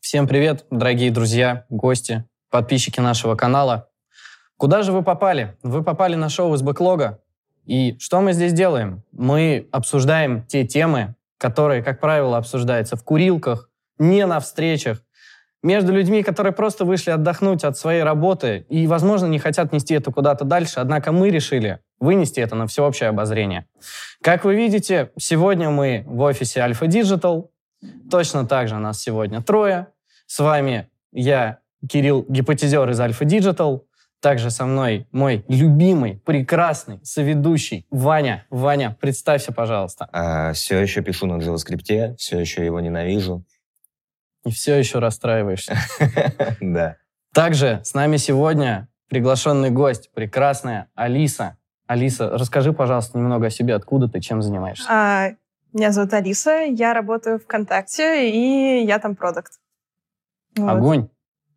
Всем привет, дорогие друзья, гости, подписчики нашего канала. Куда же вы попали? Вы попали на шоу из бэклога. И что мы здесь делаем? Мы обсуждаем те темы, которые, как правило, обсуждаются в курилках, не на встречах, между людьми, которые просто вышли отдохнуть от своей работы и, возможно, не хотят нести это куда-то дальше, однако мы решили вынести это на всеобщее обозрение. Как вы видите, сегодня мы в офисе Alpha Digital. Точно так же нас сегодня трое. С вами я, Кирилл, гипотезер из Alpha Digital. Также со мной мой любимый, прекрасный соведущий Ваня. Ваня, представься, пожалуйста. А, все еще пишу на JavaScript, все еще его ненавижу. И все еще расстраиваешься. Да. Также с нами сегодня приглашенный гость, прекрасная Алиса. Алиса, расскажи, пожалуйста, немного о себе, откуда ты, чем занимаешься. А, меня зовут Алиса, я работаю в ВКонтакте, и я там продукт. Вот. Огонь.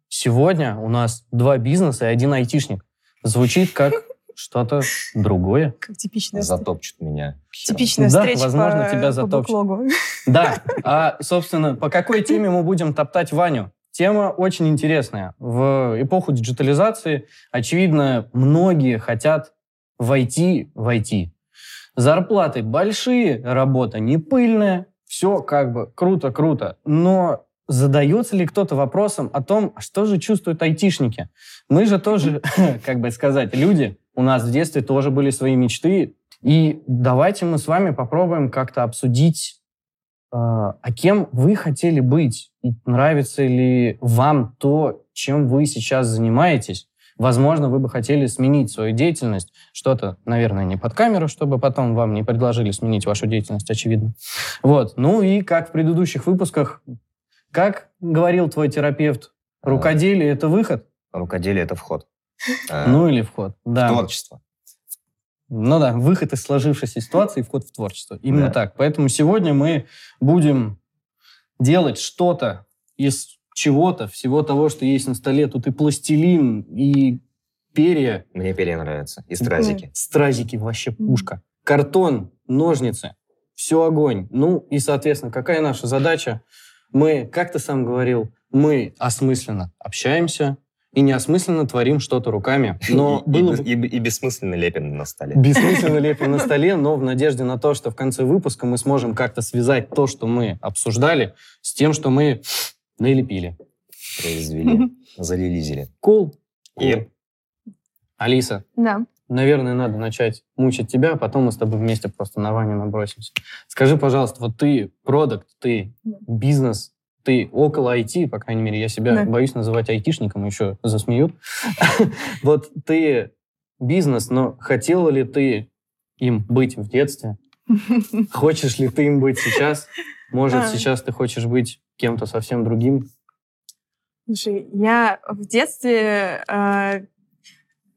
Сегодня у нас два бизнеса и один айтишник. Звучит как что-то другое. Как типичная, Затопчет меня. типичная Да, встреча возможно, по, тебя по затопчет. бэклогу. Да, а, собственно, по какой теме мы будем топтать Ваню? Тема очень интересная. В эпоху диджитализации, очевидно, многие хотят войти в IT. Зарплаты большие, работа не пыльная, все как бы круто-круто. Но задается ли кто-то вопросом о том, а что же чувствуют айтишники? Мы же тоже, как бы сказать, люди. У нас в детстве тоже были свои мечты. И давайте мы с вами попробуем как-то обсудить, э, а кем вы хотели быть? И нравится ли вам то, чем вы сейчас занимаетесь? Возможно, вы бы хотели сменить свою деятельность. Что-то, наверное, не под камеру, чтобы потом вам не предложили сменить вашу деятельность, очевидно. Вот. Ну и как в предыдущих выпусках, как говорил твой терапевт, рукоделие — это выход? Рукоделие — это вход. А, Ну или вход. Да. Творчество. Ну да, выход из сложившейся ситуации и вход в творчество. Именно Да. так. Поэтому сегодня мы будем делать что-то из чего-то, всего того, что есть на столе. Тут и пластилин, и перья, Мне перья нравятся. И стразики. стразики, вообще пушка. Картон, ножницы, все огонь. Ну и, соответственно, какая наша задача? Мы, как ты сам говорил, мы осмысленно общаемся и неосмысленно творим что-то руками. Но И- и было бы... и, и бессмысленно лепим на столе. Бессмысленно лепим на столе, но в надежде на то, что в конце выпуска мы сможем как-то связать то, что мы обсуждали, с тем, что мы налепили. Произвели. Залилизили. Кул. И Алиса, Да. наверное, надо начать мучить тебя, а потом мы с тобой вместе просто на Ваню набросимся. Скажи, пожалуйста, вот ты продукт, ты бизнес, ты около IT, по крайней мере, я себя Да. боюсь называть айтишником, еще засмеют. Вот ты бизнес, но хотела ли ты им быть в детстве? Хочешь ли ты им быть сейчас? Может, А. сейчас ты хочешь быть кем-то совсем другим? Слушай, я в детстве...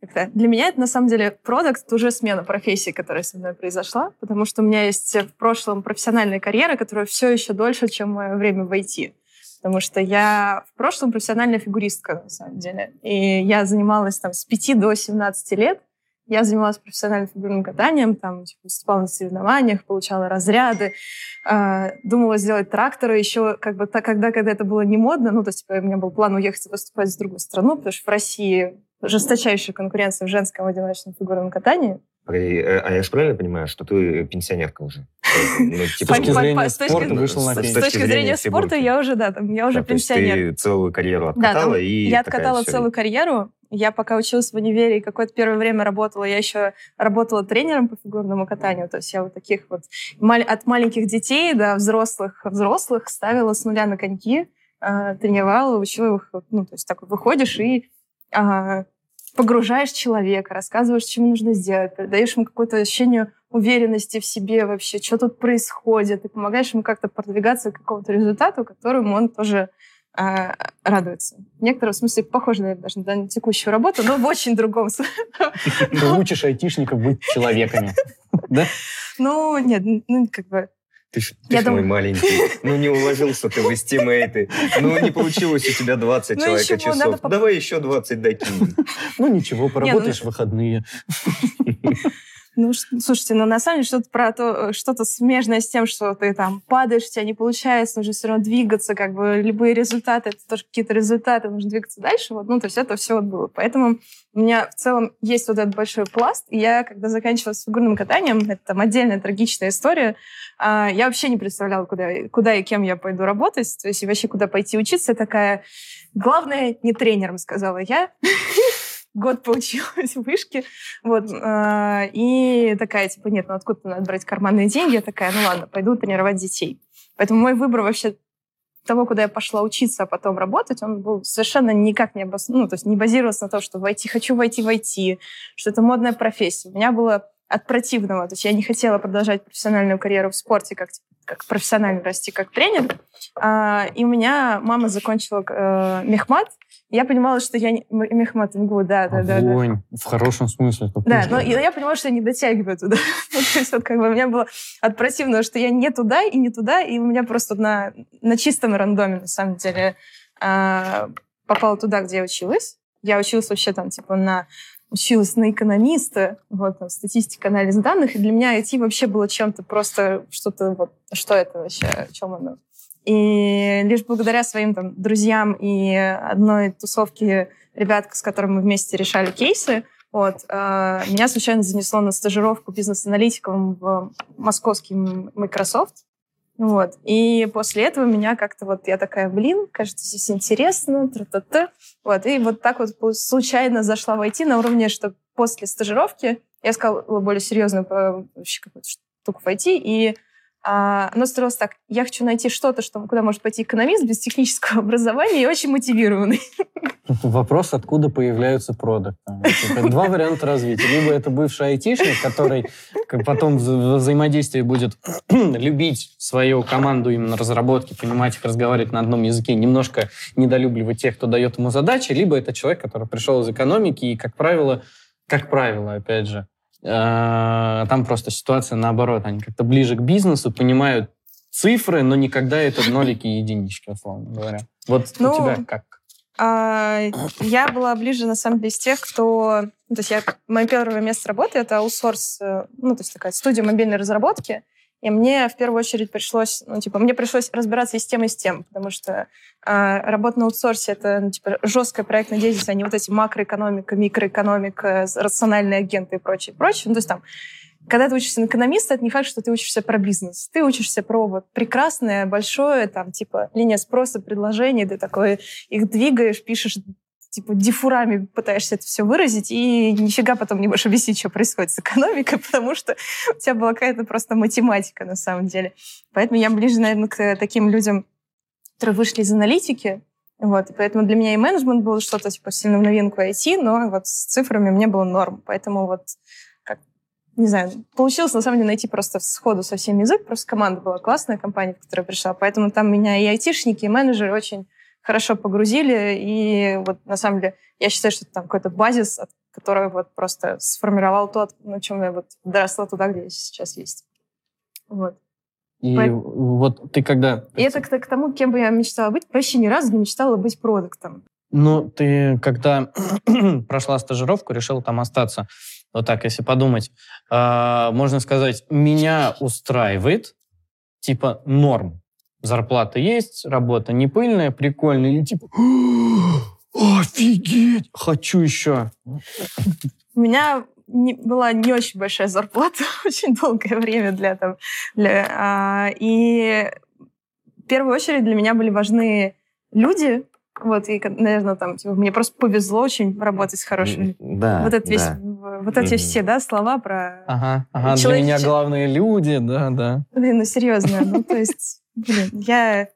Для меня это на самом деле продукт уже смена профессии, которая со мной произошла, потому что у меня есть в прошлом профессиональная карьера, которая все еще дольше, чем мое время в IT. Потому что я в прошлом профессиональная фигуристка, на самом деле. И я занималась там с 5 до 17 лет. Я занималась профессиональным фигурным катанием, там типа, выступала на соревнованиях, получала разряды, э, думала сделать тракторы еще как бы так, когда, когда это было не модно. Ну, то есть типа, у меня был план уехать и выступать в другую страну, потому что в России жесточайшая конкуренция в женском одиночном фигурном катании. Погоди, э, а я же правильно понимаю, что ты пенсионерка уже? С точки зрения спорта вышел на с С пенсию. точки зрения спорта фигурки. я уже, да, там, я уже пенсионер. ты целую карьеру откатала и я откатала целую карьеру. Я пока училась в универе и какое-то первое время работала, я еще работала тренером по фигурному катанию. То есть я вот таких вот от маленьких детей до взрослых взрослых ставила с нуля на коньки, э, тренировала, учила их. Ну, то есть так вот выходишь и а, погружаешь человека, рассказываешь, что ему нужно сделать, даешь ему какое-то ощущение уверенности в себе вообще, что тут происходит, и помогаешь ему как-то продвигаться к какому-то результату, которому он тоже а, радуется. В некотором смысле похоже, наверное, даже на текущую работу, но в очень другом смысле. Ты учишь айтишников быть человеками. Да? Ну, нет, ну, как бы... Ты ж, Я ты ж мой думаю- маленький. Ну, не уложился ты в эстимейты. Ну, не получилось у тебя 20 Ну, человека надо часов. Давай еще 20 докинь. Ну ничего, поработаешь в выходные. Ну, слушайте, ну на самом деле что-то про то, что-то смежное с тем, что ты там падаешь, у тебя не получается, нужно все равно двигаться, как бы любые результаты, это тоже какие-то результаты, нужно двигаться дальше. Вот, ну, то есть это все вот было. Поэтому у меня в целом есть вот этот большой пласт, и я, когда заканчивала фигурным катанием, это там отдельная трагичная история, а, я вообще не представляла, куда, куда и кем я пойду работать, то есть вообще куда пойти учиться. Такая, главное, не тренером, сказала я. Год поучилась в вышке, вот, а, и такая, типа, нет, ну откуда надо брать карманные деньги? Я такая, ну ладно, пойду тренировать детей. Поэтому мой выбор вообще того, куда я пошла учиться, а потом работать, он был совершенно никак не обос... ну, то есть не базировался на том, что войти, хочу войти, войти, что это модная профессия. У меня было от противного. То есть я не хотела продолжать профессиональную карьеру в спорте, как, как профессионально расти как тренер. А, и у меня мама закончила э, мехмат. Я понимала, что я... Не... Мехмат МГУ, да, да, да. Огонь. Да. В хорошем смысле. Да, но я понимала, что я не дотягиваю туда. ну, то есть вот как бы у меня было от противного, что я не туда и не туда, и у меня просто на, на чистом рандоме, на самом деле, э, попала туда, где я училась. Я училась вообще там, типа, на училась на экономиста, вот, там, статистика, анализ данных, и для меня IT вообще было чем-то просто что-то, вот, что это вообще, о чем оно. И лишь благодаря своим там друзьям и одной тусовке ребят, с которыми мы вместе решали кейсы, вот, э, меня случайно занесло на стажировку бизнес-аналитиком в московский Microsoft. Вот. И после этого меня как-то вот, я такая, блин, кажется, здесь интересно, тра-та-та. Вот. И вот так вот случайно зашла в IT на уровне, что после стажировки я сказала более серьезную вообще какую-то штуку в и а, оно строилось так. Я хочу найти что-то, что, куда может пойти экономист без технического образования и очень мотивированный. Вопрос, откуда появляются продукты. Два варианта развития. Либо это бывший айтишник, который потом в взаимодействии будет любить свою команду именно разработки, понимать их, разговаривать на одном языке, немножко недолюбливать тех, кто дает ему задачи, либо это человек, который пришел из экономики и, как правило, как правило, опять же, там просто ситуация наоборот. Они как-то ближе к бизнесу, понимают цифры, но никогда это нолики и единички, условно говоря. Вот ну, у тебя как? А, я была ближе, на самом деле, из тех, кто... Ну, то есть я... Мое первое место работы — это аутсорс, э, ну, то есть такая студия мобильной разработки. И мне в первую очередь пришлось, ну, типа, мне пришлось разбираться и с тем, и с тем, потому что э, работа на аутсорсе — это, ну, типа, жесткая проектная деятельность, а не вот эти макроэкономика, микроэкономика, рациональные агенты и прочее, прочее. Ну, то есть там когда ты учишься на экономиста, это не факт, что ты учишься про бизнес. Ты учишься про вот прекрасное, большое, там, типа, линия спроса, предложений, ты такое их двигаешь, пишешь типа дифурами пытаешься это все выразить, и нифига потом не можешь объяснить, что происходит с экономикой, потому что у тебя была какая-то просто математика на самом деле. Поэтому я ближе, наверное, к таким людям, которые вышли из аналитики, вот, и поэтому для меня и менеджмент был что-то типа сильно в новинку IT, но вот с цифрами мне было норм. Поэтому вот не знаю, получилось на самом деле найти просто сходу совсем язык, просто команда была классная, компания, в которую пришла, поэтому там меня и айтишники, и менеджеры очень хорошо погрузили, и вот на самом деле я считаю, что это там какой-то базис, который вот просто сформировал то, на чем я вот доросла туда, где я сейчас есть. Вот. И По... вот ты когда... И это к, к тому, кем бы я мечтала быть. Вообще ни разу не мечтала быть продуктом. Ну, ты когда прошла стажировку, решил там остаться. Вот так, если подумать. Э, можно сказать, меня устраивает, типа, норм зарплата есть, работа не пыльная, прикольная, или типа офигеть, хочу еще. У меня не, была не очень большая зарплата, очень долгое время для этого. Для, а, и в первую очередь для меня были важны люди, вот, и, наверное, там, типа, мне просто повезло очень работать с хорошими. Да, Вот, это да. весь, вот эти mm-hmm. все, да, слова про... Ага, ага, человек... для меня главные люди, да, да. Блин, ну серьезно, ну то есть Блин, я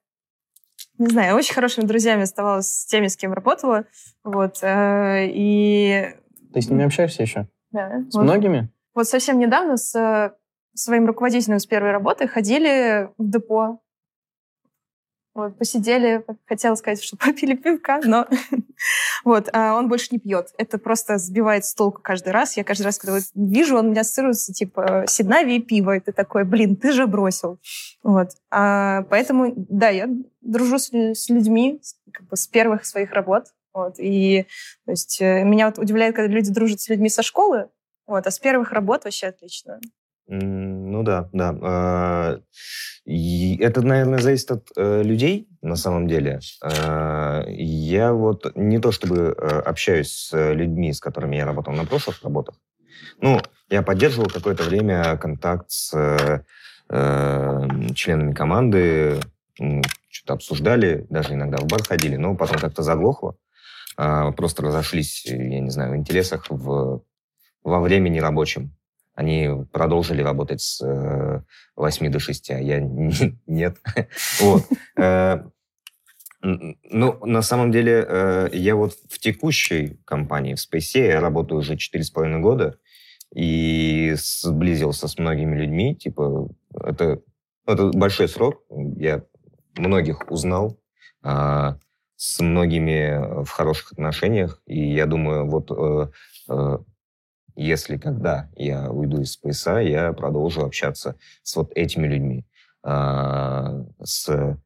не знаю, очень хорошими друзьями оставалась с теми, с кем работала. Вот. Э, и... Ты с ними общаешься еще? Да. С вот. многими? Вот совсем недавно с своим руководителем с первой работы ходили в депо вот, посидели, хотела сказать, что попили пивка, но вот, а он больше не пьет. Это просто сбивает с толку каждый раз. Я каждый раз, когда вот вижу, он у меня ассоциируется, типа, седнави и пиво. Это такой, блин, ты же бросил. Вот. А, поэтому, да, я дружу с, с людьми как бы с первых своих работ. Вот. И то есть, э, меня вот удивляет, когда люди дружат с людьми со школы, Вот, а с первых работ вообще отлично. Ну да, да. А, Это, наверное, зависит от э, людей на самом деле. А, Я вот не то чтобы э, общаюсь с людьми, с которыми я работал на прошлых работах. Ну, я поддерживал какое-то время контакт с э, э, членами команды, что-то обсуждали, даже иногда в бар ходили, но потом как-то заглохло. А, Просто разошлись, я не знаю, в интересах в, во времени рабочем. Они продолжили работать с э, 8 до 6, а я не- нет. Вот. Э, Ну, на самом деле, э, я вот в текущей компании, в Space, я работаю уже 4,5 года и сблизился с многими людьми. Типа, это, это большой срок. Я многих узнал, а, с многими в хороших отношениях. И я думаю, вот э, если когда я уйду из спейса, я продолжу общаться с вот этими людьми. А, с,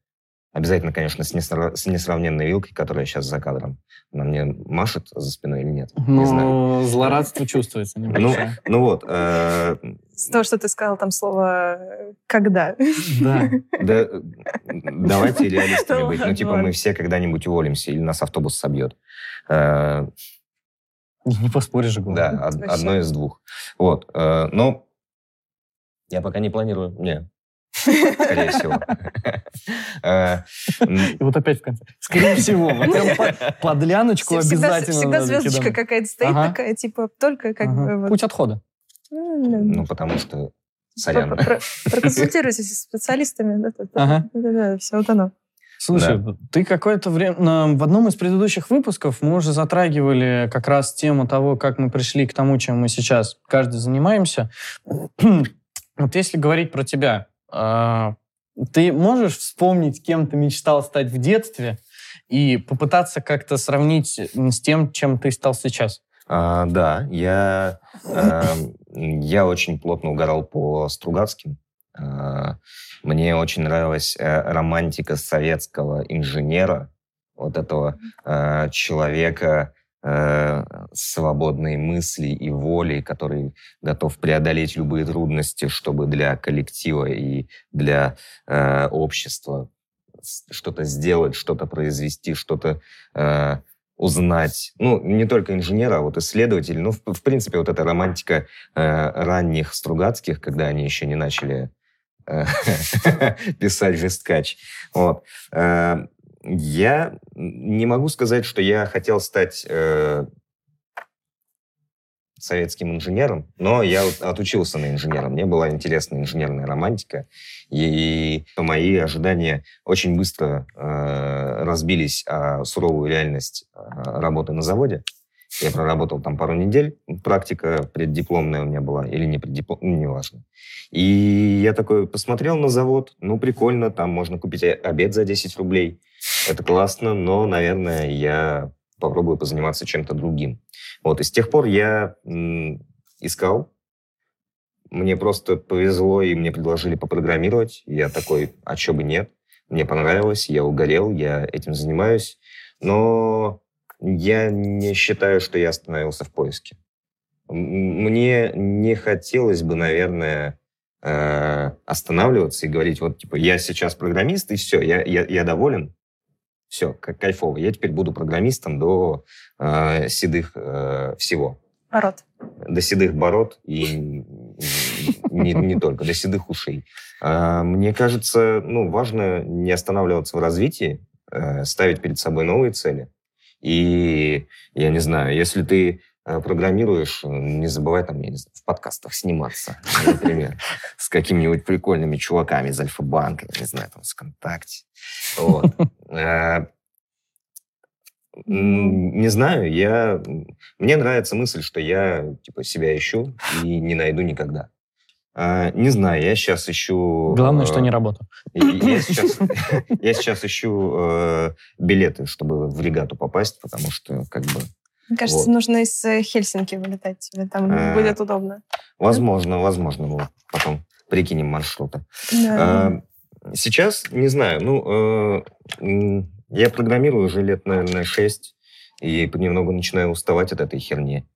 обязательно, конечно, с, несра- с несравненной вилкой, которая сейчас за кадром. Она мне машет за спиной или нет? Не знаю. Ну, злорадство чувствуется Ну, небольшое. ну вот, э, С того, что ты сказал там слово э, «когда». Да. да, э, давайте реалистами Ну быть. Ну, типа, мы все когда-нибудь уволимся, или нас автобус собьет. Не поспоришь, главное. Да, од- одно из двух. Вот. э, Но я пока не планирую. Не. Скорее всего. Э, И вот опять в конце. Скорее всего, вот прям под, под ляночку Всегда, обязательно всегда звездочка какая-то стоит такая, типа, только как бы... Путь отхода. М, Ну, потому что... Сорян. про- про- Проконсультируйтесь с специалистами. Да, да, да, все вот оно. Слушай, ты какое-то время... В одном из предыдущих выпусков мы уже затрагивали как раз тему того, как мы пришли к тому, чем мы сейчас каждый занимаемся. Вот если говорить про тебя, а, ты можешь вспомнить, кем ты мечтал стать в детстве и попытаться как-то сравнить с тем, чем ты стал сейчас? А, Да, я эм, я очень плотно угорал по Стругацким. А, Мне очень нравилась э, романтика советского инженера, вот этого э, человека э, свободной мысли и воли, который готов преодолеть любые трудности, чтобы для коллектива и для э, общества что-то сделать, что-то произвести, что-то э, узнать. Ну, не только инженера, а вот исследователь. Ну, в, в принципе, вот эта романтика э, ранних Стругацких, когда они еще не начали писать жесткач. Вот. Э, Я не могу сказать, что я хотел стать э, советским инженером, но я отучился на инженера. Мне была интересна инженерная романтика, и мои ожидания очень быстро э, разбились о суровую реальность э, работы на заводе. Я проработал там пару недель, практика преддипломная у меня была, или не преддипломная, ну, неважно. И я такой посмотрел на завод, ну, прикольно, там можно купить обед за 10 рублей. Это классно, но, наверное, я попробую позаниматься чем-то другим. Вот, и с тех пор я м, искал. Мне просто повезло, и мне предложили попрограммировать. Я такой, а чё бы нет? Мне понравилось, я угорел, я этим занимаюсь. Но я не считаю, что я остановился в поиске. Мне не хотелось бы, наверное, э, останавливаться и говорить, вот, типа, я сейчас программист, и все, я, я, я доволен. Все, как кайфово. Я теперь буду программистом до э, седых э, всего. Народ. До седых бород и не, не только, до седых ушей. А, Мне кажется, ну, важно не останавливаться в развитии, э, ставить перед собой новые цели. И, я не знаю, если ты э, программируешь, не забывай там, я не знаю, в подкастах сниматься, например, с какими-нибудь прикольными чуваками из Альфа-банка, я не знаю, там, с ВКонтакте. Вот. Э, Не знаю, я... Мне нравится мысль, что я, типа, себя ищу и не найду никогда. А, Не знаю, я сейчас ищу... Главное, э, что не работа. Я сейчас, я сейчас ищу э, билеты, чтобы в регату попасть, потому что, как бы, Мне кажется, Вот. нужно из э, Хельсинки вылетать тебе, там А. будет удобно. возможно, возможно, потом прикинем маршруты. Да. А, Сейчас, не знаю, ну, э, я программирую уже лет, наверное, шесть, и понемногу начинаю уставать от этой херни.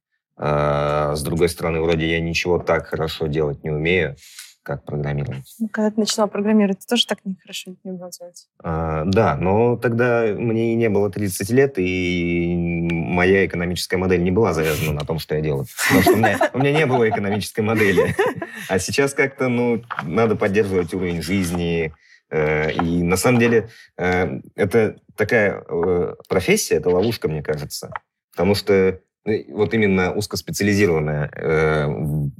А, с другой стороны, вроде я ничего так хорошо делать не умею, как программировать. Ну, когда ты начинал программировать, ты тоже так нехорошо не умел делать? А, да, но тогда мне и не было 30 лет, и моя экономическая модель не была завязана на том, что я делаю. Потому что у меня, у меня не было экономической модели. А сейчас как-то, ну, надо поддерживать уровень жизни. Э, и на самом деле э, это такая э, профессия, это ловушка, мне кажется. Потому что вот именно узкоспециализированная, э,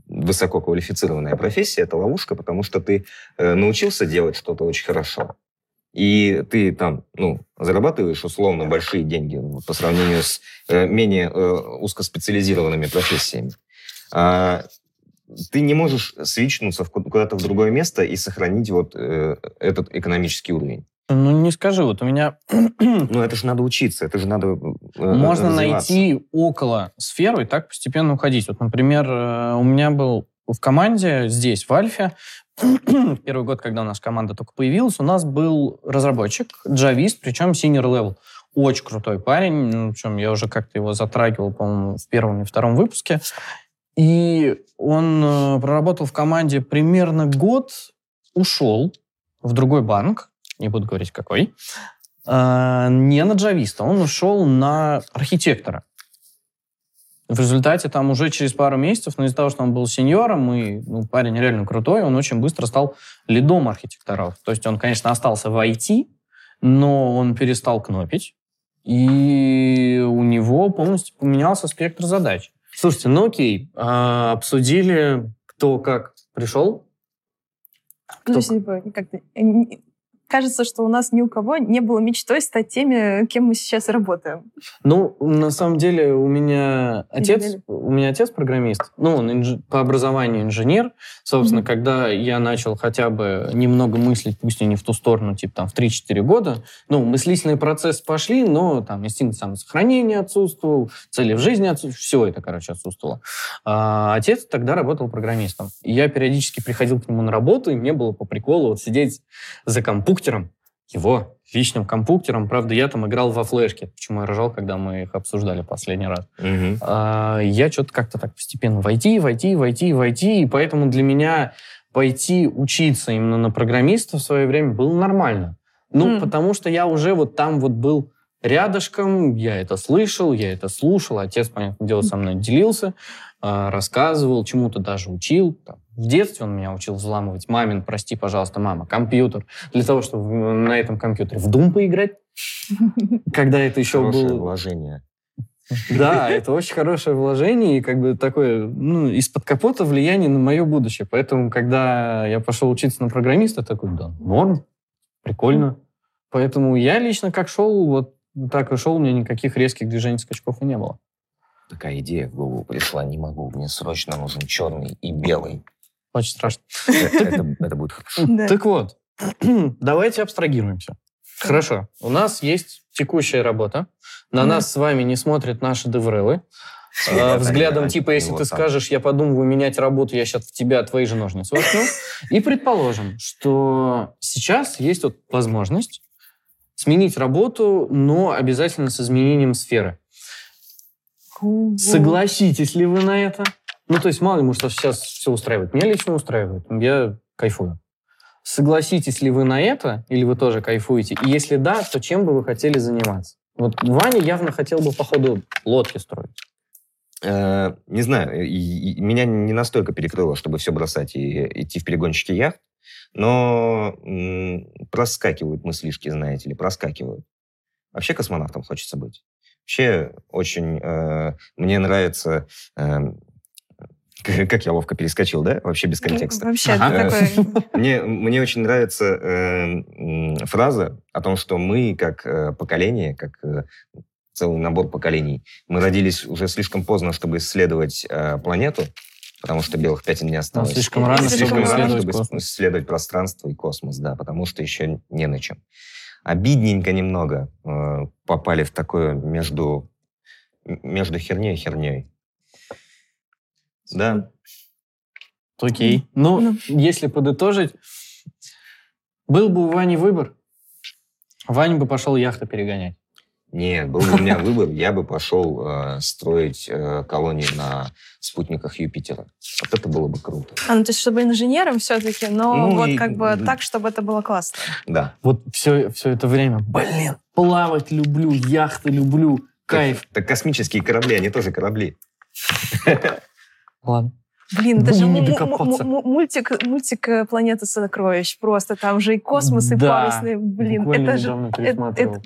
высококвалифицированная профессия – это ловушка, потому что ты э, научился делать что-то очень хорошо. И ты там, ну, зарабатываешь условно большие деньги по сравнению с э, менее э, узкоспециализированными профессиями. А ты не можешь свичнуться куда-то в другое место и сохранить вот э, этот экономический уровень. Ну, не скажи, вот у меня... ну, это же надо учиться, это же надо э, Можно найти около сферу и так постепенно уходить. Вот, например, э, у меня был в команде здесь, в Альфе, первый год, когда у нас команда только появилась, у нас был разработчик, джавист, причем senior level. Очень крутой парень, ну, причем я уже как-то его затрагивал, по-моему, в первом и втором выпуске. И он э, проработал в команде примерно год, ушел в другой банк, не буду говорить какой, а, не на джависта, он ушел на архитектора. В результате там уже через пару месяцев, но из-за того, что он был сеньором, и ну, парень реально крутой, он очень быстро стал лидом архитекторов. То есть он, конечно, остался в IT, но он перестал кнопить, и у него полностью поменялся спектр задач. Слушайте, ну окей, а, обсудили, кто как пришел. Кто... Ну, типа, как-то кажется, что у нас ни у кого не было мечтой стать теми, кем мы сейчас работаем. Ну, на самом деле, у меня отец, у меня отец программист. Ну, он инж... по образованию инженер. Собственно, mm-hmm. когда я начал хотя бы немного мыслить, пусть и не в ту сторону, типа там в 3-4 года, ну, мыслительный процесс пошли, но там инстинкт самосохранения отсутствовал, цели в жизни отсутствовали, все это, короче, отсутствовало. А отец тогда работал программистом. Я периодически приходил к нему на работу, и мне было по приколу вот сидеть за компьютером компьютером, его личным компьютером. Правда, я там играл во флешки, почему я рожал, когда мы их обсуждали последний раз. Угу. А, я что-то как-то так постепенно войти, войти, войти, войти, и поэтому для меня пойти учиться именно на программиста в свое время было нормально. Ну, mm. потому что я уже вот там вот был рядышком, я это слышал, я это слушал, отец, понятное дело, со мной делился, а, рассказывал, чему-то даже учил. В детстве он меня учил взламывать. Мамин, прости, пожалуйста, мама, компьютер. Для того, чтобы на этом компьютере в Doom поиграть. Когда это еще было... Хорошее вложение. Да, это очень хорошее вложение и как бы такое, ну, из-под капота влияние на мое будущее. Поэтому, когда я пошел учиться на программиста, такой, да, норм, прикольно. Поэтому я лично как шел, вот так и шел, у меня никаких резких движений скачков и не было. Такая идея в голову пришла, не могу, мне срочно нужен черный и белый. Очень страшно. Это, это будет хорошо. Так вот, давайте абстрагируемся. Хорошо. У нас есть текущая работа. На нас с вами не смотрят наши деврелы. А, взглядом типа, если ты скажешь, я подумываю менять работу, я сейчас в тебя твои же ножницы воткну. И предположим, что сейчас есть вот возможность сменить работу, но обязательно с изменением сферы. Согласитесь ли вы на это? Ну, то есть, мало ли, может, сейчас все устраивает. Меня лично устраивает. Я кайфую. Согласитесь ли вы на это, или вы тоже кайфуете? И если да, то чем бы вы хотели заниматься? Вот Ваня явно хотел бы, по ходу, лодки строить. Э, не знаю, меня не настолько перекрыло, чтобы все бросать и идти в перегонщики яхт, но проскакивают мыслишки, знаете ли, проскакивают. Вообще космонавтом хочется быть. Вообще очень э, мне нравится э, как я ловко перескочил, да? Вообще без контекста. Вообще, ага. такой... Мне, мне очень нравится э, фраза о том, что мы, как э, поколение, как э, целый набор поколений, мы родились уже слишком поздно, чтобы исследовать э, планету, потому что белых пятен не осталось. Ну, слишком рано, слишком рано, чтобы космос. исследовать пространство и космос, да, потому что еще не на чем. Обидненько немного э, попали в такое между, между херней и херней. Да. Окей. Ну, ну, если подытожить, был бы у Вани выбор, Ваня бы пошел яхту перегонять. Нет, был бы у меня выбор, я бы пошел э, строить э, колонии на спутниках Юпитера. Вот это было бы круто. А, ну, то есть, чтобы инженером все-таки, но Ну, вот и- как бы да. так, чтобы это было классно. Да. Вот все, все это время, блин, плавать люблю, яхты люблю, кайф. Так, так космические корабли, они тоже корабли. Ладно. Блин, это же докопаться. му- мультик, мультик э, «Планета сокровищ». Просто там же и космос, и Да, парусные. Блин, Буквально это же... это-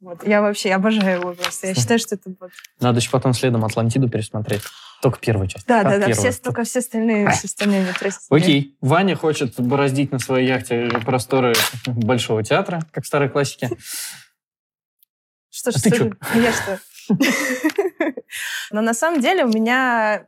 вот, я вообще обожаю его просто. Я считаю, что это вот... Надо еще потом следом Атлантиду пересмотреть. Только первую часть. Да, да, да, все, только все остальные, все остальные не простите. Окей. Ваня хочет бороздить на своей яхте просторы Большого театра, как в старой классике. Что ж, А ты что чё? же- а я что? Но на самом деле у меня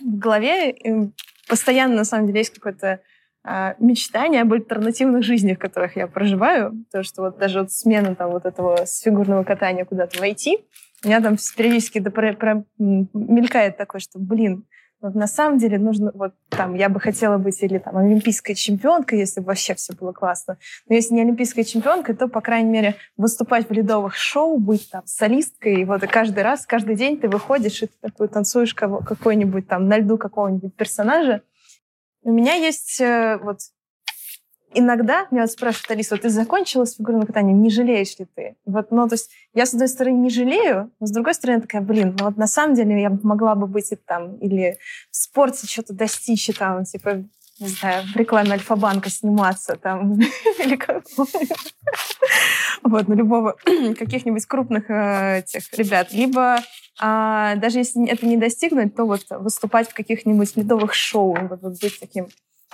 в голове э, постоянно, на самом деле, есть какое-то а, мечтание об альтернативных жизнях, в которых я проживаю. То, что вот даже вот смена там вот этого с фигурного катания куда-то войти, у меня там периодически да про- про- мелькает такое, что, блин, на самом деле нужно, вот там, я бы хотела быть или там олимпийской чемпионкой, если бы вообще все было классно. Но если не олимпийская чемпионка, то, по крайней мере, выступать в ледовых шоу, быть там солисткой, и вот и каждый раз, каждый день ты выходишь и ты такой танцуешь кого- какой-нибудь там на льду какого-нибудь персонажа. У меня есть э, вот иногда меня вот спрашивают, Алиса, вот ты закончила с фигурным катанием, не жалеешь ли ты? Вот, ну, то есть я, с одной стороны, не жалею, но с другой стороны, такая, блин, ну вот на самом деле я могла бы быть и там, или в спорте что-то достичь, и там, типа, не знаю, в рекламе Альфа-банка сниматься там, или как вот, на любого каких-нибудь крупных этих ребят. Либо а, даже если это не достигнуть, то вот выступать в каких-нибудь ледовых шоу, вот, вот быть таким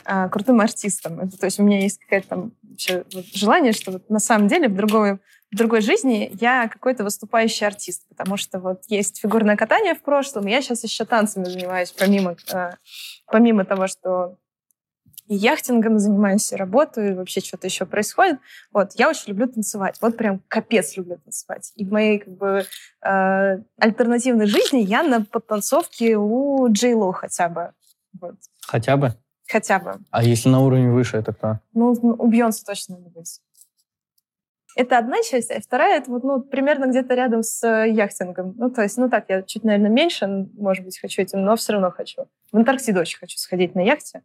а, крутым артистом. Это, то есть у меня есть какое-то там вообще вот желание, что вот на самом деле в другой, в другой жизни я какой-то выступающий артист, потому что вот есть фигурное катание в прошлом, я сейчас еще танцами занимаюсь, помимо, э, помимо того, что и яхтингом занимаюсь, и работаю, и вообще что-то еще происходит. Вот, я очень люблю танцевать. Вот прям капец люблю танцевать. И в моей как бы э, альтернативной жизни я на подтанцовке у Джей Ло хотя бы. Вот. Хотя бы. Хотя бы. А если на уровень выше, это кто? Ну, у Бейонсе точно надо быть. Это одна часть, а вторая это вот, ну, примерно где-то рядом с э, яхтингом. Ну, то есть, ну так, я чуть, наверное, меньше, может быть, хочу этим, но все равно хочу. В Антарктиду очень хочу сходить на яхте.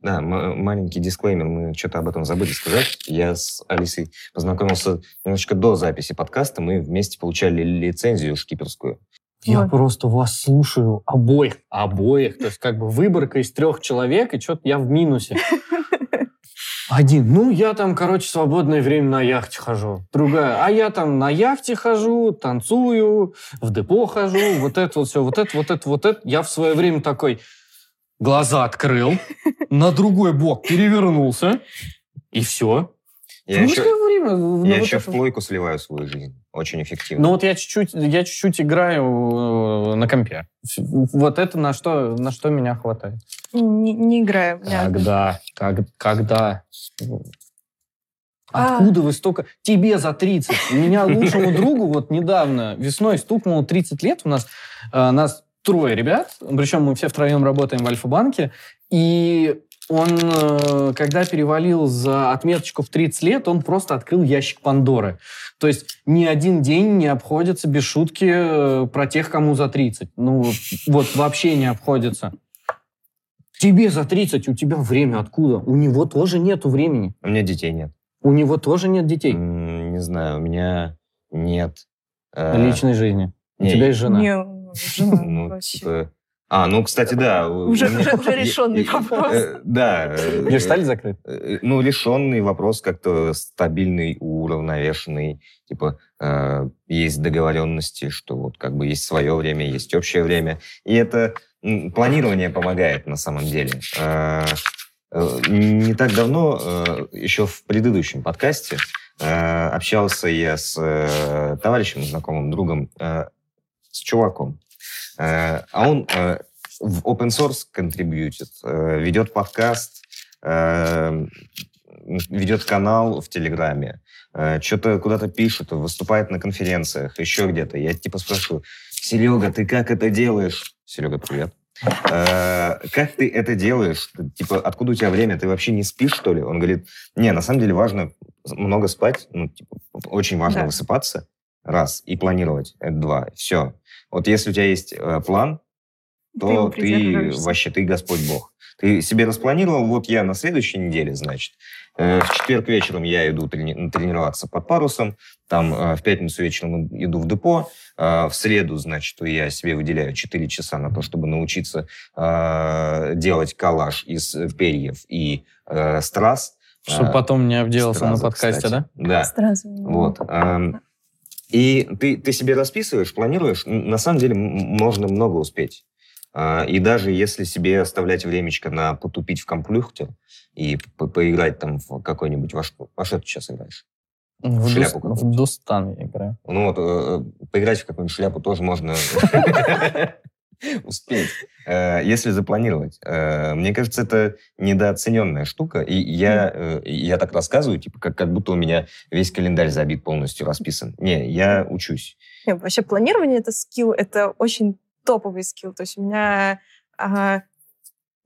Да, м- маленький дисклеймер, мы что-то об этом забыли сказать. Я с Алисой познакомился немножечко до записи подкаста, мы вместе получали лицензию шкиперскую. Я Вот. просто вас слушаю обоих. Обоих. То есть как бы выборка из трех человек, и что-то я в минусе. Один. Ну, я там, короче, свободное время на яхте хожу. Другая. А я там на яхте хожу, танцую, в депо хожу, вот это вот все, вот это, вот это, вот это. Я в свое время такой глаза открыл, на другой бок перевернулся, и все. Я еще, время. я вот еще это в плойку сливаю свою жизнь. Очень эффективно. Ну вот я чуть-чуть, я чуть-чуть играю э, на компе. Вот это на что, на что меня хватает. Не, не играю. Когда? Как, когда? А. Откуда вы столько... Тебе за 30. У меня лучшему другу вот недавно весной стукнуло 30 лет. У нас, э, нас трое ребят, причем мы все втроем работаем в Альфа-банке. И он, э, когда перевалил за отметочку в 30 лет, он просто открыл ящик Пандоры. То есть ни один день не обходится без шутки э, про тех, кому за 30. Ну, вот вообще не обходится. Тебе за 30, у тебя время откуда? У него тоже нету времени. У меня детей нет. У него тоже нет детей Не знаю, у меня нет... э, личной жизни. У тебя есть жена. Не, ну, жена Ну, вообще. типа... А, ну, кстати, да. у- Уже- меня- уже- уже решенный Э, э, вопрос. э, Да. э, Гештальт закрыт? э, Ну, решенный вопрос как-то стабильный, уравновешенный. Типа, э, есть договоренности, что вот как бы есть свое время, есть общее время. И это планирование помогает на самом деле. Э, э, Не так давно, э, еще в предыдущем подкасте, э, общался я с э, товарищем, знакомым другом, э, с чуваком. Э, А он э, в open source контрибьютит, э, ведет подкаст, ведет канал в Телеграме, что-то куда-то пишет, выступает на конференциях, еще где-то. Я типа спрашиваю, Серега, ты как это делаешь? Серега, привет. Э, Как ты это делаешь? Типа, откуда у тебя время? Ты вообще не спишь, что ли? Он говорит, не, на самом деле важно много спать, ну, типа, очень важно Да. высыпаться. Раз. И планировать. Это два. Все. Вот если у тебя есть э, план, то Ты ты, вообще, ты Господь Бог. Ты себе распланировал, вот я на следующей неделе, значит, э, в четверг вечером я иду трени- тренироваться под парусом, там э, в пятницу вечером иду в депо, э, в среду, значит, я себе выделяю 4 часа на то, чтобы научиться э, делать коллаж из э, перьев и э, страз. Чтобы потом не обделался на стразы, подкасте, кстати. да? Да. Сразу. Вот. И ты, ты себе расписываешь, планируешь. На самом деле можно много успеть. А, И даже если себе оставлять времечко на потупить в комплюхте и по- поиграть там в какой-нибудь... Во что, во что ты сейчас играешь? В, шляпу Дус- в Дустан я играю. Ну вот, э, э, поиграть в какую-нибудь шляпу тоже можно успеть, э, если запланировать. Э, Мне кажется, это недооцененная штука. И я, э, я так рассказываю, типа, как, как будто у меня весь календарь забит полностью, расписан. Не, я учусь. Нет, вообще планирование это скилл, это очень топовый скилл. То есть у меня, ага,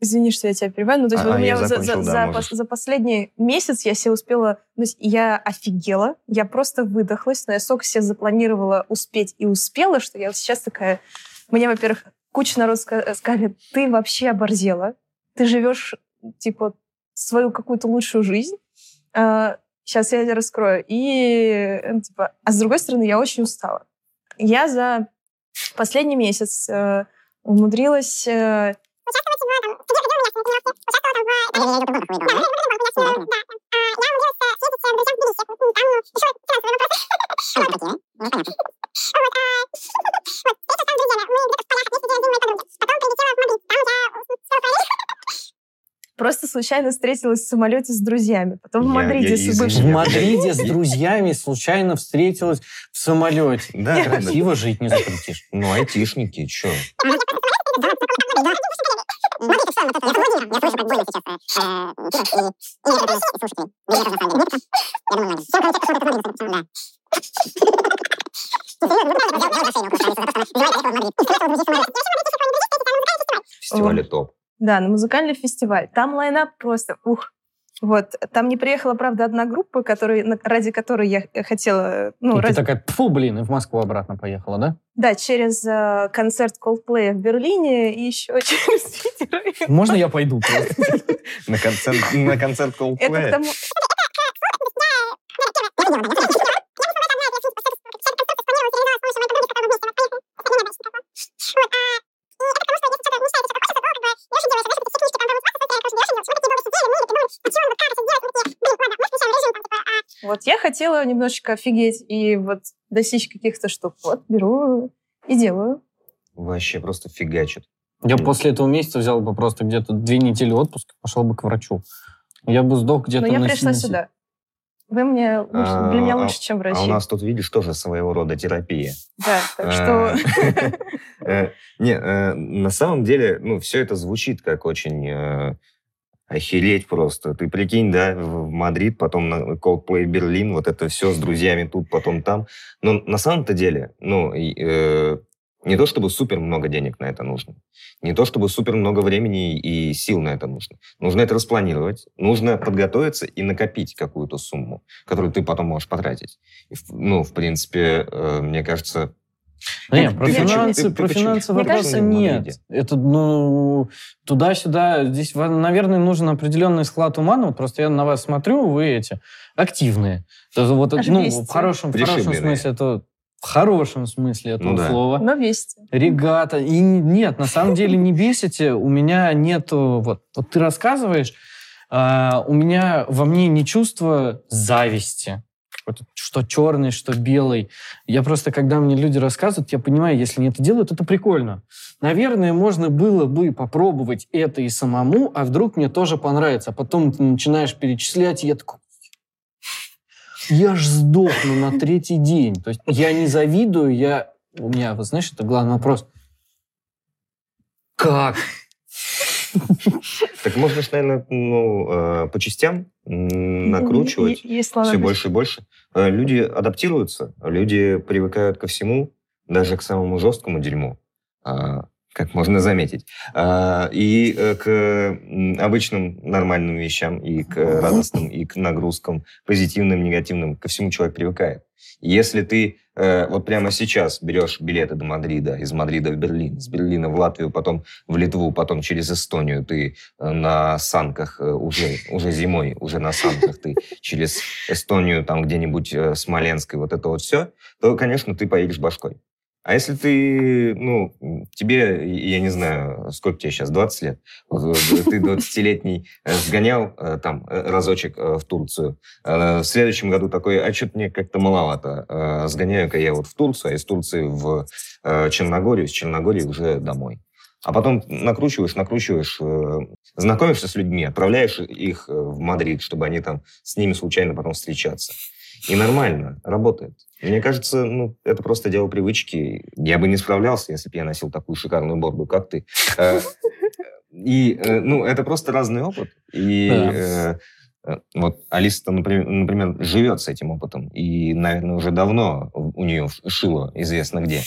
извини, что я тебя перебиваю, но то есть А, вот у а, меня я за, за- закончил, да, за за последний месяц я себе успела, ну, то есть я офигела, я просто выдохлась, но я столько себе запланировала успеть и успела, что я вот сейчас такая, мне, во-первых, куча народ ска- сказали, ты вообще оборзела, ты живешь, типа, свою какую-то лучшую жизнь, сейчас я это раскрою. И, э, типа, а с другой стороны, я очень устала. Я за последний месяц э, э, Просто случайно встретилась в самолете с друзьями. Потом в Мадриде я- с извини. бывшим. В Мадриде с друзьями случайно встретилась в самолете. Да. Красиво жить не запретишь. Ну, айтишники, что? Фестивале топ. Да, на музыкальный фестиваль. Там лайнап просто, ух. Вот. Там не приехала, правда, одна группа, который, ради которой я хотела... Ну, И ты ради- такая, фу, блин, и в Москву обратно поехала, да? Да, через э, концерт Coldplay в Берлине и еще через Питер. Можно я пойду просто? На концерт, на концерт Это к Coldplay. тому... Вот я хотела немножечко офигеть и вот достичь каких-то штук. Вот, беру и делаю. Вообще просто фигачит. Я после этого месяца взял бы просто где-то две недели отпуска, пошел бы к врачу. Я бы сдох где-то Но я на пришла сюда. Вы мне лучше- А, для меня а- лучше, чем врачи. А у нас тут, видишь, тоже своего рода терапия. Да, так что... Э, Не, э, на самом деле, ну, все это звучит как очень э, охереть просто. Ты прикинь, да, в Мадрид, потом на Coldplay Берлин, вот это все с друзьями тут, потом там. Но на самом-то деле, ну, э, не то чтобы супер много денег на это нужно, не то чтобы супер много времени и сил на это нужно. Нужно это распланировать, нужно подготовиться и накопить какую-то сумму, которую ты потом можешь потратить. Ну, в принципе, э, мне кажется, Да нет, Ты- про ты финансы, ты- ты про финансы Мне вопроса нет. Это, ну, туда-сюда. Здесь, наверное, нужен определенный склад ума. Ну, вот просто я на вас смотрю, вы эти активные. Вот, ну, в хорошем, в хорошем смысле это в хорошем смысле этого Ну да. слова. Но вместе. Регата. И нет, на самом деле не бесите. У меня нету... Вот, вот ты рассказываешь, а, у меня во мне не чувство зависти. Что черный, что белый. Я просто, когда мне люди рассказывают, я понимаю, если они это делают, это прикольно. Наверное, можно было бы попробовать это и самому, а вдруг мне тоже понравится. А потом ты начинаешь перечислять, и я такой... Я ж сдохну на третий день. То есть я не завидую, я... У меня, вот знаешь, это главный вопрос. Как? Так можно же, наверное, ну, э, по частям накручивать. Есть слова. все больше и больше. Э, Люди адаптируются, люди привыкают ко всему, даже к самому жесткому дерьму, а, как можно заметить. А, И э, к обычным нормальным вещам, и к радостным, и к нагрузкам, позитивным, негативным, ко всему человек привыкает. Если ты э, вот прямо сейчас берешь билеты до Мадрида, из Мадрида в Берлин, из Берлина в Латвию, потом в Литву, потом через Эстонию, ты э, на санках уже, уже зимой, уже на санках ты через Эстонию, там где-нибудь э, Смоленск, и вот это вот все, то, конечно, ты поедешь башкой. А если ты, ну, тебе, я не знаю, сколько тебе сейчас, 20 лет, ты 20-летний э, сгонял э, там э, разочек в Турцию, в следующем году такой, а что-то мне как-то маловато, сгоняю-ка я вот в Турцию, а из Турции в Черногорию, из Черногории уже домой. А потом накручиваешь, накручиваешь, знакомишься с людьми, отправляешь их в Мадрид, чтобы они там с ними случайно потом встречаться. И нормально, работает. Мне кажется, ну, это просто дело привычки. Я бы не справлялся, если бы я носил такую шикарную борду, как ты. Э, и, э, ну, это просто разный опыт. И э, вот Алиса, например, живет с этим опытом. И, наверное, уже давно у нее шило известно где.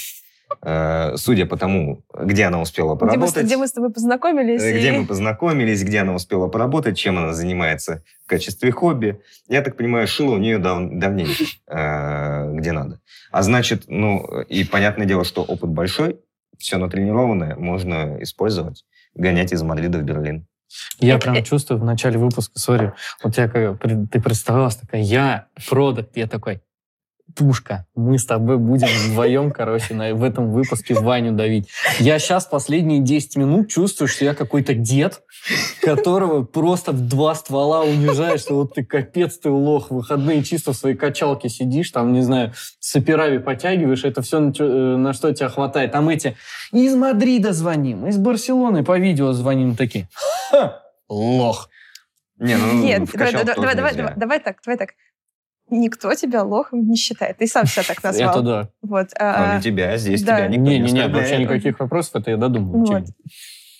Э, судя по тому, где она успела поработать. Где мы, где мы с тобой познакомились. Э, где и... мы познакомились, где она успела поработать, чем она занимается в качестве хобби. Я так понимаю, шила у нее дав, давненько, э, где надо. А значит, ну, и понятное дело, что опыт большой, все натренированное можно использовать, гонять из Мадрида в Берлин. Я прям чувствую в начале выпуска, сори, вот я как, ты представлялась такая, я продукт, я такой, пушка. Мы с тобой будем вдвоем, короче, на, в этом выпуске Ваню давить. Я сейчас последние 10 минут чувствую, что я какой-то дед, которого просто в два ствола унижаешь, что вот ты капец, ты лох, в выходные чисто в своей качалке сидишь, там, не знаю, с операви потягиваешь, это все, на, э, на что тебя хватает. Там эти из Мадрида звоним, из Барселоны по видео звоним такие. Ха, лох. Не, ну, Нет, давай, давай, давай, давай так, давай так никто тебя лохом не считает. Ты сам себя так назвал. Это да. Вот. А, не тебя, здесь да. тебя никто не Не, не, вообще никаких вопросов, это я додумал. Вот.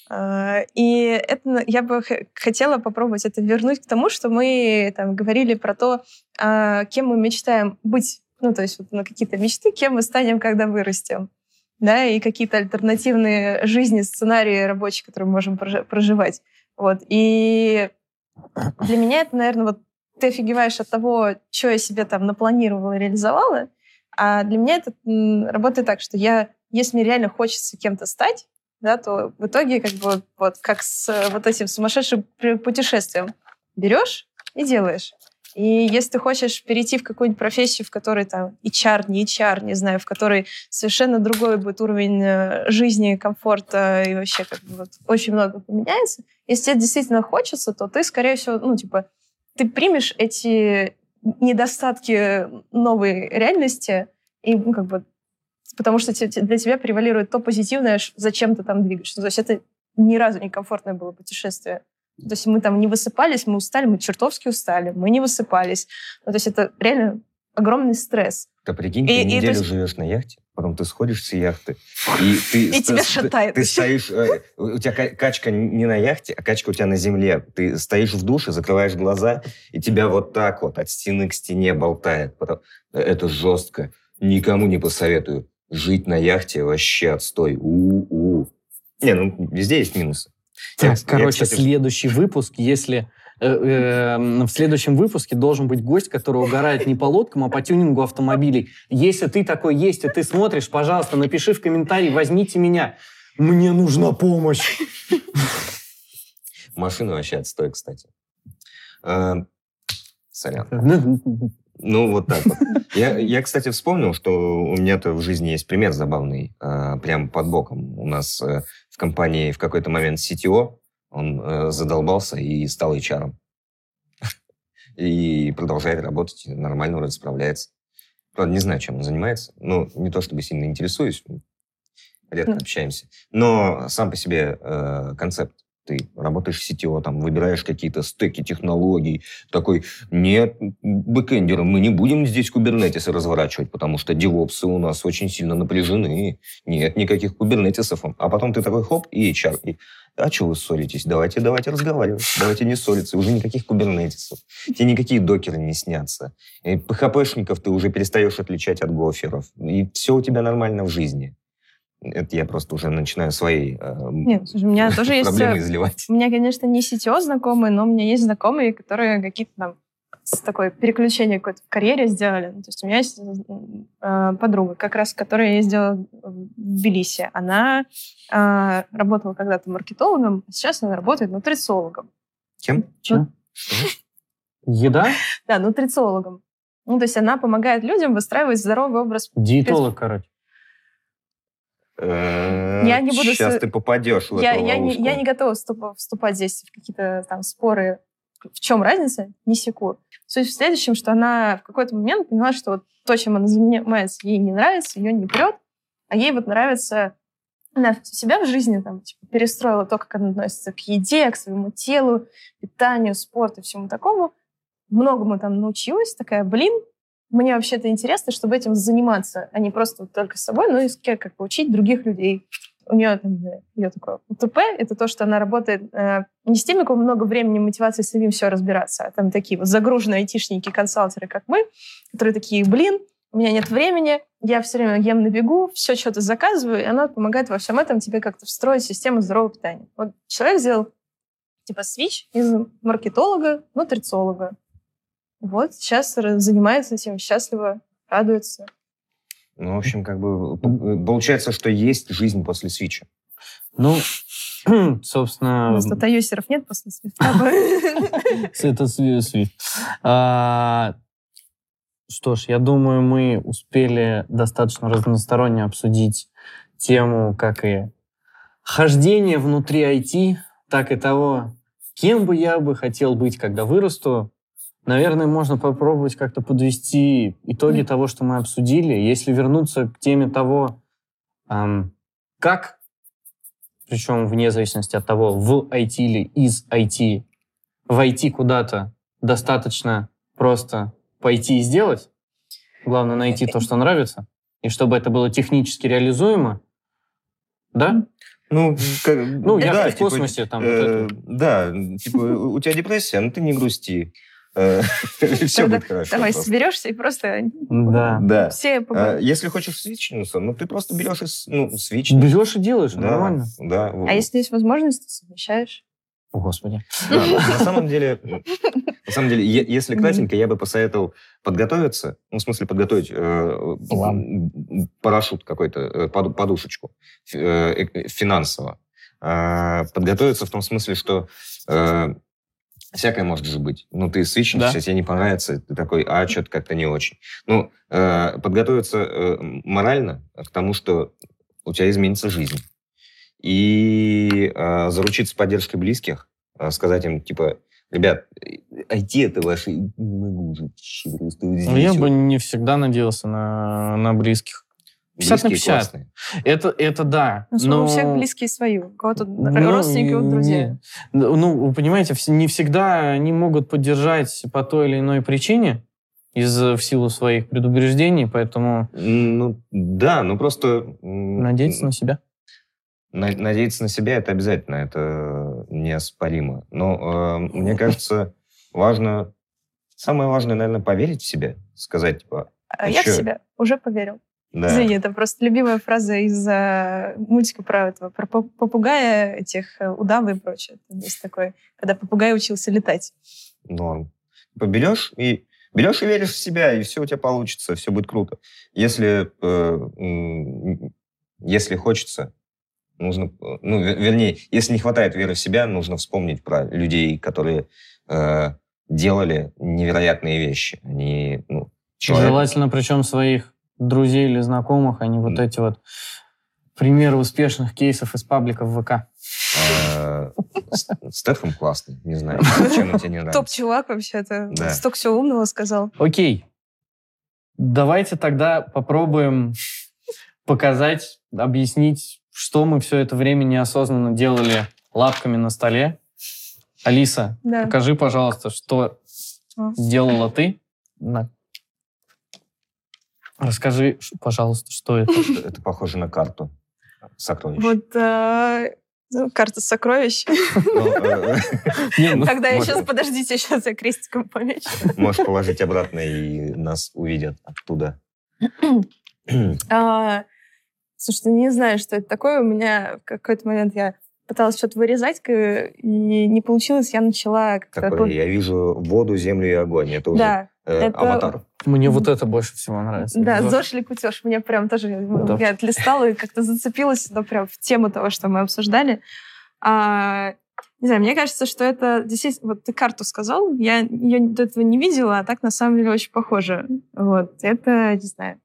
А, и это я бы хотела попробовать это вернуть к тому, что мы там говорили про то, а, кем мы мечтаем быть, ну то есть вот на какие-то мечты, кем мы станем, когда вырастем, да, и какие-то альтернативные жизни, сценарии рабочие, которые мы можем проживать. Вот. И для меня это, наверное, вот ты офигеваешь от того, что я себе там напланировала реализовала. А для меня это работает так, что я, если мне реально хочется кем-то стать, да, то в итоге как бы вот как с вот этим сумасшедшим путешествием берешь и делаешь. И если ты хочешь перейти в какую-нибудь профессию, в которой там HR, не HR, не знаю, в которой совершенно другой будет уровень э, жизни, комфорта и вообще как бы вот очень много поменяется, если тебе действительно хочется, то ты, скорее всего, ну, типа, ты примешь эти недостатки новой реальности, и ну, как бы потому что для тебя превалирует то позитивное, зачем ты там двигаешься. То есть это ни разу не комфортное было путешествие. То есть мы там не высыпались, мы устали, мы чертовски устали, мы не высыпались. Ну, то есть это реально огромный стресс. Да прикинь, и, ты и, неделю есть... живешь на яхте, потом ты сходишь с яхты, и ты... И тебя шатает. Ты стоишь... Э, у тебя качка не на яхте, а качка у тебя на земле. Ты стоишь в душе, закрываешь глаза, и тебя вот так вот от стены к стене болтает. Это жестко. Никому не посоветую. Жить на яхте вообще отстой. У-у. Не, ну везде есть минусы. Так, я, короче, я, кстати... следующий выпуск, если Э, в следующем выпуске должен быть гость, который угорает не по лодкам, а по тюнингу автомобилей. Если ты такой есть, и ты смотришь, пожалуйста, напиши в комментарии, возьмите меня. Мне нужна помощь. Машина вообще отстой, кстати. Э, сорян. Ну, вот так вот. Я, я, кстати, вспомнил, что у меня-то в жизни есть пример забавный, э, прямо под боком. У нас в компании в какой-то момент CTO он э, задолбался и стал HR. И продолжает работать, нормально вроде справляется. Правда, не знаю, чем он занимается. Ну, не то чтобы сильно интересуюсь, редко общаемся. Но сам по себе э, концепт. Ты работаешь в CTO, там, выбираешь какие-то стеки технологий. Такой, нет, бэкэндеры, мы не будем здесь кубернетисы разворачивать, потому что девопсы у нас очень сильно напряжены. Нет никаких кубернетисов. А потом ты такой, хоп, и HR. И а что вы ссоритесь? Давайте, давайте разговаривать. Давайте не ссориться. Уже никаких кубернетисов. Тебе никакие докеры не снятся. И ПХПшников ты уже перестаешь отличать от гоферов. И все у тебя нормально в жизни. Это я просто уже начинаю свои э, Нет, слушай, у меня тоже есть... Проблемы изливать. У меня, конечно, не CTO знакомые, но у меня есть знакомые, которые какие-то там такое переключение какое-то в карьере сделали. Ну, то есть у меня есть э, подруга, как раз, которая ездила в Тбилиси. Она э, работала когда-то маркетологом, а сейчас она работает нутрициологом. Кем? Чем? Еда? Да, нутрициологом. Ну, то есть она помогает людям выстраивать здоровый образ. Диетолог, короче. Я не буду Сейчас ты попадешь в Я, эту я, не, я не готова вступ- вступать здесь в какие-то там споры. В чем разница? Не секу. Суть в следующем, что она в какой-то момент поняла, что вот то, чем она занимается, ей не нравится, ее не прет, а ей вот нравится она себя в жизни там типа, перестроила то, как она относится к еде, к своему телу, питанию, спорту и всему такому. Многому там научилась, такая, блин, мне вообще-то интересно, чтобы этим заниматься, а не просто вот только с собой, но и как бы учить других людей. У нее там, ее такое УТП, это то, что она работает э, не с теми, у кого много времени, мотивации самим все разбираться, а там такие вот загруженные айтишники, консалтеры, как мы, которые такие, блин, у меня нет времени, я все время ем на бегу, все что-то заказываю, и она помогает во всем этом тебе как-то встроить систему здорового питания. Вот человек сделал типа свич из маркетолога нутрициолога. Вот, сейчас занимается этим, счастливо, радуется. Ну, в общем, как бы п- получается, что есть жизнь после свича. Ну, У собственно, нас тут нет после свифта. это сви- свифт. А, Что ж, я думаю, мы успели достаточно разносторонне обсудить тему как и хождение внутри IT, так и того, кем бы я бы хотел быть, когда вырасту. Наверное, можно попробовать как-то подвести итоги того, что мы обсудили. Если вернуться к теме того, ам, как, причем вне зависимости от того, в IT или из IT, войти куда-то достаточно просто пойти и сделать. Главное найти то, что нравится, и чтобы это было технически реализуемо. Да? Ну, как- Ну, я да, в типа, космосе там. э, вот это. Да, типа, у тебя депрессия, ну ты не грусти. Все Тогда будет хорошо. Давай соберешься и просто Да. Все погуляют. Если хочешь свичнуться, ну ты просто берешь и ну, свич. Берешь и делаешь, нормально. да. А если есть возможность, совмещаешь. О, Господи. Да, на самом деле, на самом деле, если кратенько, я бы посоветовал подготовиться, ну, в смысле подготовить э, парашют какой-то, э, поду- подушечку э, э, финансово. Подготовиться в том смысле, что э, всякое может же быть. Ну, ты свечишься, Да. тебе не понравится, ты такой, а, что-то как-то не очень. Ну, э, подготовиться э, морально к тому, что у тебя изменится жизнь. И э, заручиться поддержкой близких, э, сказать им, типа, ребят, IT это ваши... Не могу уже вообще просто вот Ну, я вот». бы не всегда надеялся на, на близких. 50 на Близкие 50. классные. Это, это да. Ну, но... У всех близкие свои. У кого-то Ну, родственники, у кого-то друзья. не- Ну, вы понимаете, не всегда они могут поддержать по той или иной причине из в силу своих предубеждений, поэтому Ну, да, ну просто... надеяться на себя. на- Надеяться на себя это обязательно, это неоспоримо. Но э, мне кажется, важно... Самое важное, наверное, поверить в себя, сказать, типа, А я в себя уже поверил. Да, Извини, это просто любимая фраза из э, мультика про этого, про поп- попугая, этих э, удавы и прочее. Там есть такой, когда попугай учился летать. норм. Типа берешь и берешь и веришь в себя, и все у тебя получится, все будет круто. Если, э, если хочется, нужно, ну, вер- вернее, если не хватает веры в себя, нужно вспомнить про людей, которые э, делали невероятные вещи. Они, ну, человек- Желательно, причем своих друзей или знакомых, а не вот эти вот примеры успешных кейсов из пабликов ВК. э, С- Стефан классный, не знаю, чем он тебе не нравится. Топ-чувак вообще-то. Да. Столько всего умного сказал. Окей. Давайте тогда попробуем показать, объяснить, что мы все это время неосознанно делали лапками на столе. Алиса, Да. покажи, пожалуйста, что А. делала ты. На. Расскажи, пожалуйста, что это. Это похоже на карту сокровищ. Вот э, ну, карта сокровищ. Ну, э, ну, Когда я сейчас, подождите, сейчас я крестиком помечу. Можешь положить обратно, и нас увидят оттуда. А, Слушайте, не знаю, что это такое. У меня в какой-то момент я пыталась что-то вырезать, и не получилось, я начала... Какой? Я вижу воду, землю и огонь. Это уже да, э, это... аватар. Мне вот это больше всего нравится. Да, ЗОЖ или кутеж. Мне прям тоже... Да. Я отлистала и как-то зацепилась ну, прям в тему того, что мы обсуждали. А, не знаю, мне кажется, что это действительно... Вот ты карту сказал, я ее до этого не видела, а так на самом деле очень похоже. Вот. Это, не знаю,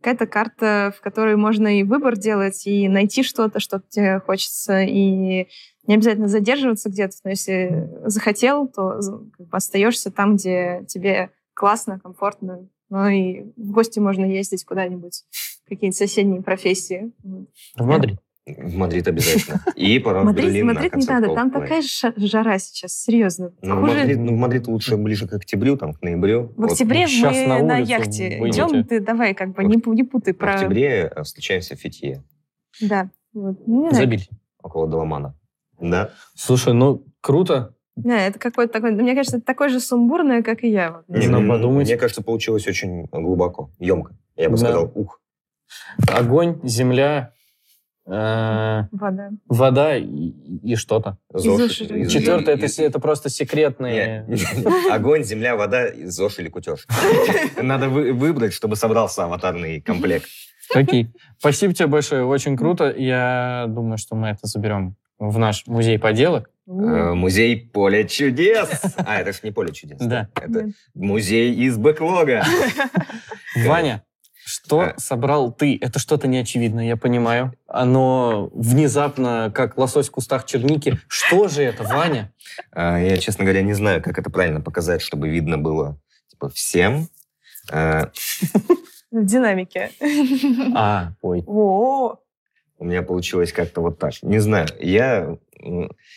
какая-то карта, в которой можно и выбор делать, и найти что-то, что тебе хочется, и не обязательно задерживаться где-то, но если захотел, то как бы остаешься там, где тебе классно, комфортно. Ну и в гости можно ездить куда-нибудь, какие-нибудь соседние профессии. В Мадрид? В Мадрид обязательно. И пора Мадрид, в Берлин Мадрид не надо, там такая жара сейчас, серьезно. Ну, Хуже... Мадрид, ну, в Мадрид лучше ближе к октябрю, там, к ноябрю. В октябре вот. мы на, на яхте выйдете. идем, ты давай как бы не, не путай про... В октябре э, встречаемся в Фетхие. Да. Вот. Ну, Забили. Около Даламана. Да. Слушай, ну, круто. Да, это какой-то такой, мне кажется, это такое же сумбурное, как и я. Не, ну, подумать. Мне кажется, получилось очень глубоко, емко. Я бы да. сказал, ух. Огонь, земля, Э, вода. Вода и, и что-то. Четвертое это, это просто секретные... Огонь, земля, вода, ЗОЖ или кутеж. Надо выбрать, чтобы собрался аватарный комплект. Окей. Спасибо тебе большое, очень круто. Я думаю, что мы это заберем в наш музей поделок. Э, музей поле чудес. А, это же не поле чудес. Да. Это музей из бэклога. Ваня, что а... собрал ты? Это что-то неочевидное, я понимаю. Оно внезапно, как лосось в кустах черники. Что же это, Ваня? А, я, честно говоря, не знаю, как это правильно показать, чтобы видно было типа, всем. А... В динамике. А, ой. О, у меня получилось как-то вот так. Не знаю, я,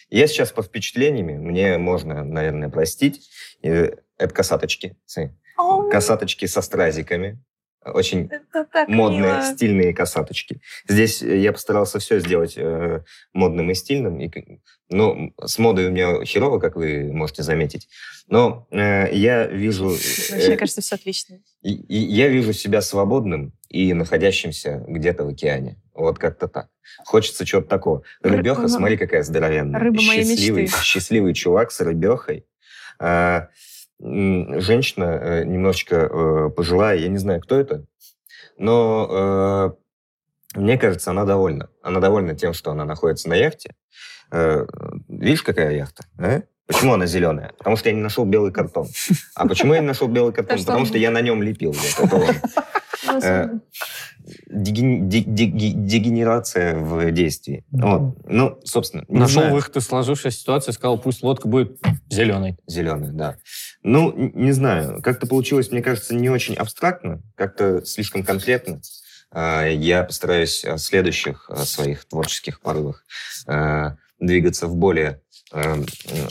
я сейчас под впечатлениями, мне можно, наверное, простить. Это косаточки. Косаточки со стразиками очень модные, мило. стильные косаточки. Здесь э, я постарался все сделать э, модным и стильным. И, ну, с модой у меня херово, как вы можете заметить. Но э, я вижу... Вообще, мне кажется, все отлично. И, и, я вижу себя свободным и находящимся где-то в океане. Вот как-то так. Хочется чего-то такого. Рыбеха, смотри, какая здоровенная. Рыба счастливый, мечты. Счастливый чувак с рыбехой. А, женщина э, немножечко э, пожилая, я не знаю, кто это, но э, мне кажется, она довольна. Она довольна тем, что она находится на яхте. Видишь, какая яхта? А? Почему она зеленая? Потому что я не нашел белый картон. А почему я не нашел белый картон? Потому что я на нем лепил. Дегенерация в действии. Вот. Ну, собственно. Нашел выход из сложившейся ситуации, сказал, пусть лодка будет зеленой. Зеленой, да. Ну, не знаю. Как-то получилось, мне кажется, не очень абстрактно, как-то слишком конкретно. А, я постараюсь в следующих своих творческих порывах двигаться в более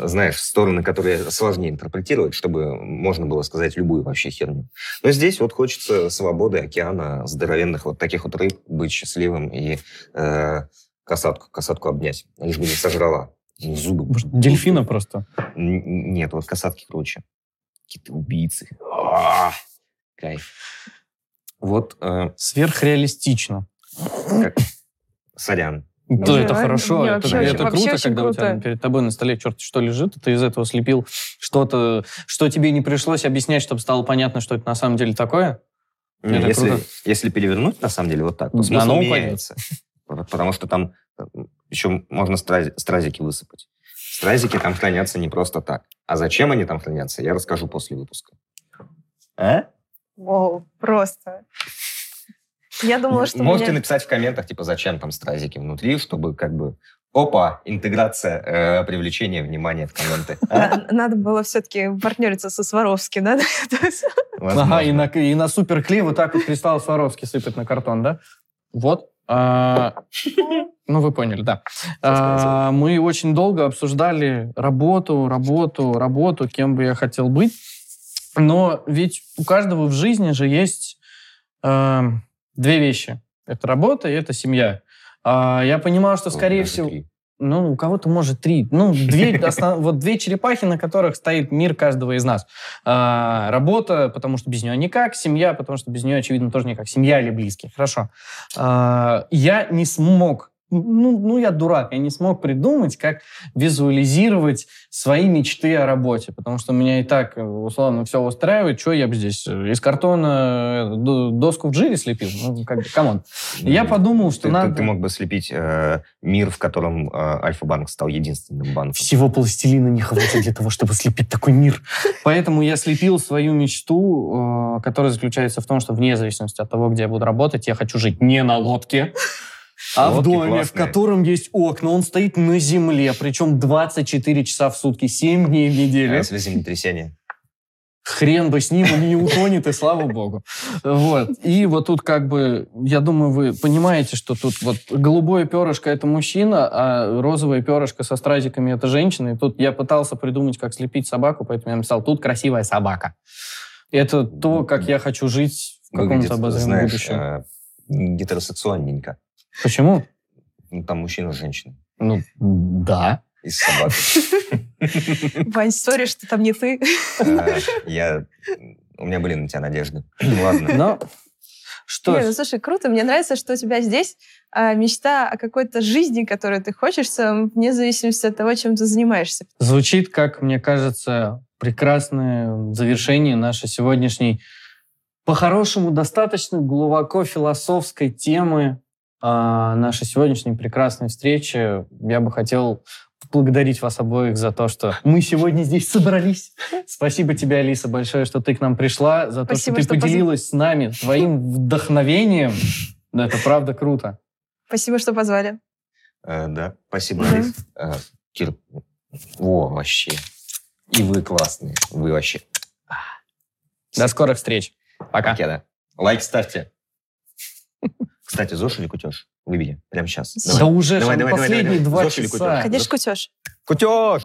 знаешь, стороны, которые сложнее интерпретировать, чтобы можно было сказать любую вообще херню. Но здесь вот хочется свободы океана, здоровенных вот таких вот рыб, быть счастливым и э, касатку, касатку обнять, лишь бы не сожрала. Зубы. Может, дельфина просто? Нет, вот касатки круче. Какие-то убийцы. А-а-а! Кайф. Вот. Э, Сверхреалистично. Как? Сорян. Да, это хорошо, это, вообще, это вообще круто, когда круто. у тебя перед тобой на столе черт что лежит, и ты из этого слепил что-то, что тебе не пришлось объяснять, чтобы стало понятно, что это на самом деле такое. Это если, круто. если перевернуть, на самом деле, вот так, то смысл меняется. Потому что там еще можно стрази, стразики высыпать. Стразики там хранятся не просто так. А зачем они там хранятся, я расскажу после выпуска. А? Воу, просто. Я думала, что Можете меня... написать в комментах, типа, зачем там стразики внутри, чтобы как бы... Опа, интеграция, э, привлечение внимания в комменты. А? Надо было все-таки партнериться со Сваровским, да? Ага, и на, и на суперклей вот так вот кристалл Сваровский сыпать на картон, да? Вот. А, ну, вы поняли, да. А, мы очень долго обсуждали работу, работу, работу, кем бы я хотел быть. Но ведь у каждого в жизни же есть э, две вещи. Это работа и это семья. А, я понимал, что, скорее всего... Три. Ну, у кого-то может три. Ну, две, основ... вот две черепахи, на которых стоит мир каждого из нас. А, работа, потому что без нее никак. Семья, потому что без нее, очевидно, тоже никак. Семья или близкие. Хорошо. А, я не смог ну, ну, я дурак, я не смог придумать, как визуализировать свои мечты о работе, потому что меня и так, э, условно, все устраивает, что я бы здесь э, из картона э, доску в джире слепил? Ну, как бы, come on. Я подумал, что ты, надо... Ты, ты мог бы слепить э, мир, в котором э, Альфа-банк стал единственным банком. Всего пластилина не хватит для того, чтобы слепить такой мир. Поэтому я слепил свою мечту, которая заключается в том, что вне зависимости от того, где я буду работать, я хочу жить не на лодке, а в доме, в классные. котором есть окна, он стоит на земле, причем 24 часа в сутки, 7 дней в А неделю. если землетрясение? Хрен бы с ним, он не утонет, и слава богу. Вот. И вот тут как бы, я думаю, вы понимаете, что тут вот голубое перышко — это мужчина, а розовое перышко со стразиками — это женщина. И тут я пытался придумать, как слепить собаку, поэтому я написал, тут красивая собака. Это то, как я хочу жить в каком-то обозримом будущем. э, гетеросексуальненько. Почему? Ну, там мужчина, женщина. Ну, да. И с собакой. Вань, сори, что там не ты. Э, Я... У меня были на тебя надежды. Ну, Ладно. Но что Не, ну слушай, круто. Мне нравится, что у тебя здесь а, мечта о какой-то жизни, которую ты хочешь, вне зависимости от того, чем ты занимаешься. звучит, как мне кажется, прекрасное завершение нашей сегодняшней, по-хорошему, достаточно глубоко философской темы а, нашей сегодняшней прекрасной встречи. Я бы хотел поблагодарить вас обоих за то, что мы сегодня здесь собрались. Спасибо тебе, Алиса, большое, что ты к нам пришла, за то, Спасибо, что что ты поз- поделилась с нами твоим вдохновением. Да, Это правда круто. Спасибо, что позвали. Э, Да, спасибо, Мгм. Алис. Э, Кир, о, вообще. И вы классные. Вы вообще. До скорых встреч. Пока. Покеда. Лайк ставьте. Кстати, ЗОЖ или кутеж? Выбери. Прямо сейчас. Да уже Давай, же давай, давай, последние давай. два Зош или часа. Кутеж? Конечно, кутеж. Кутеж!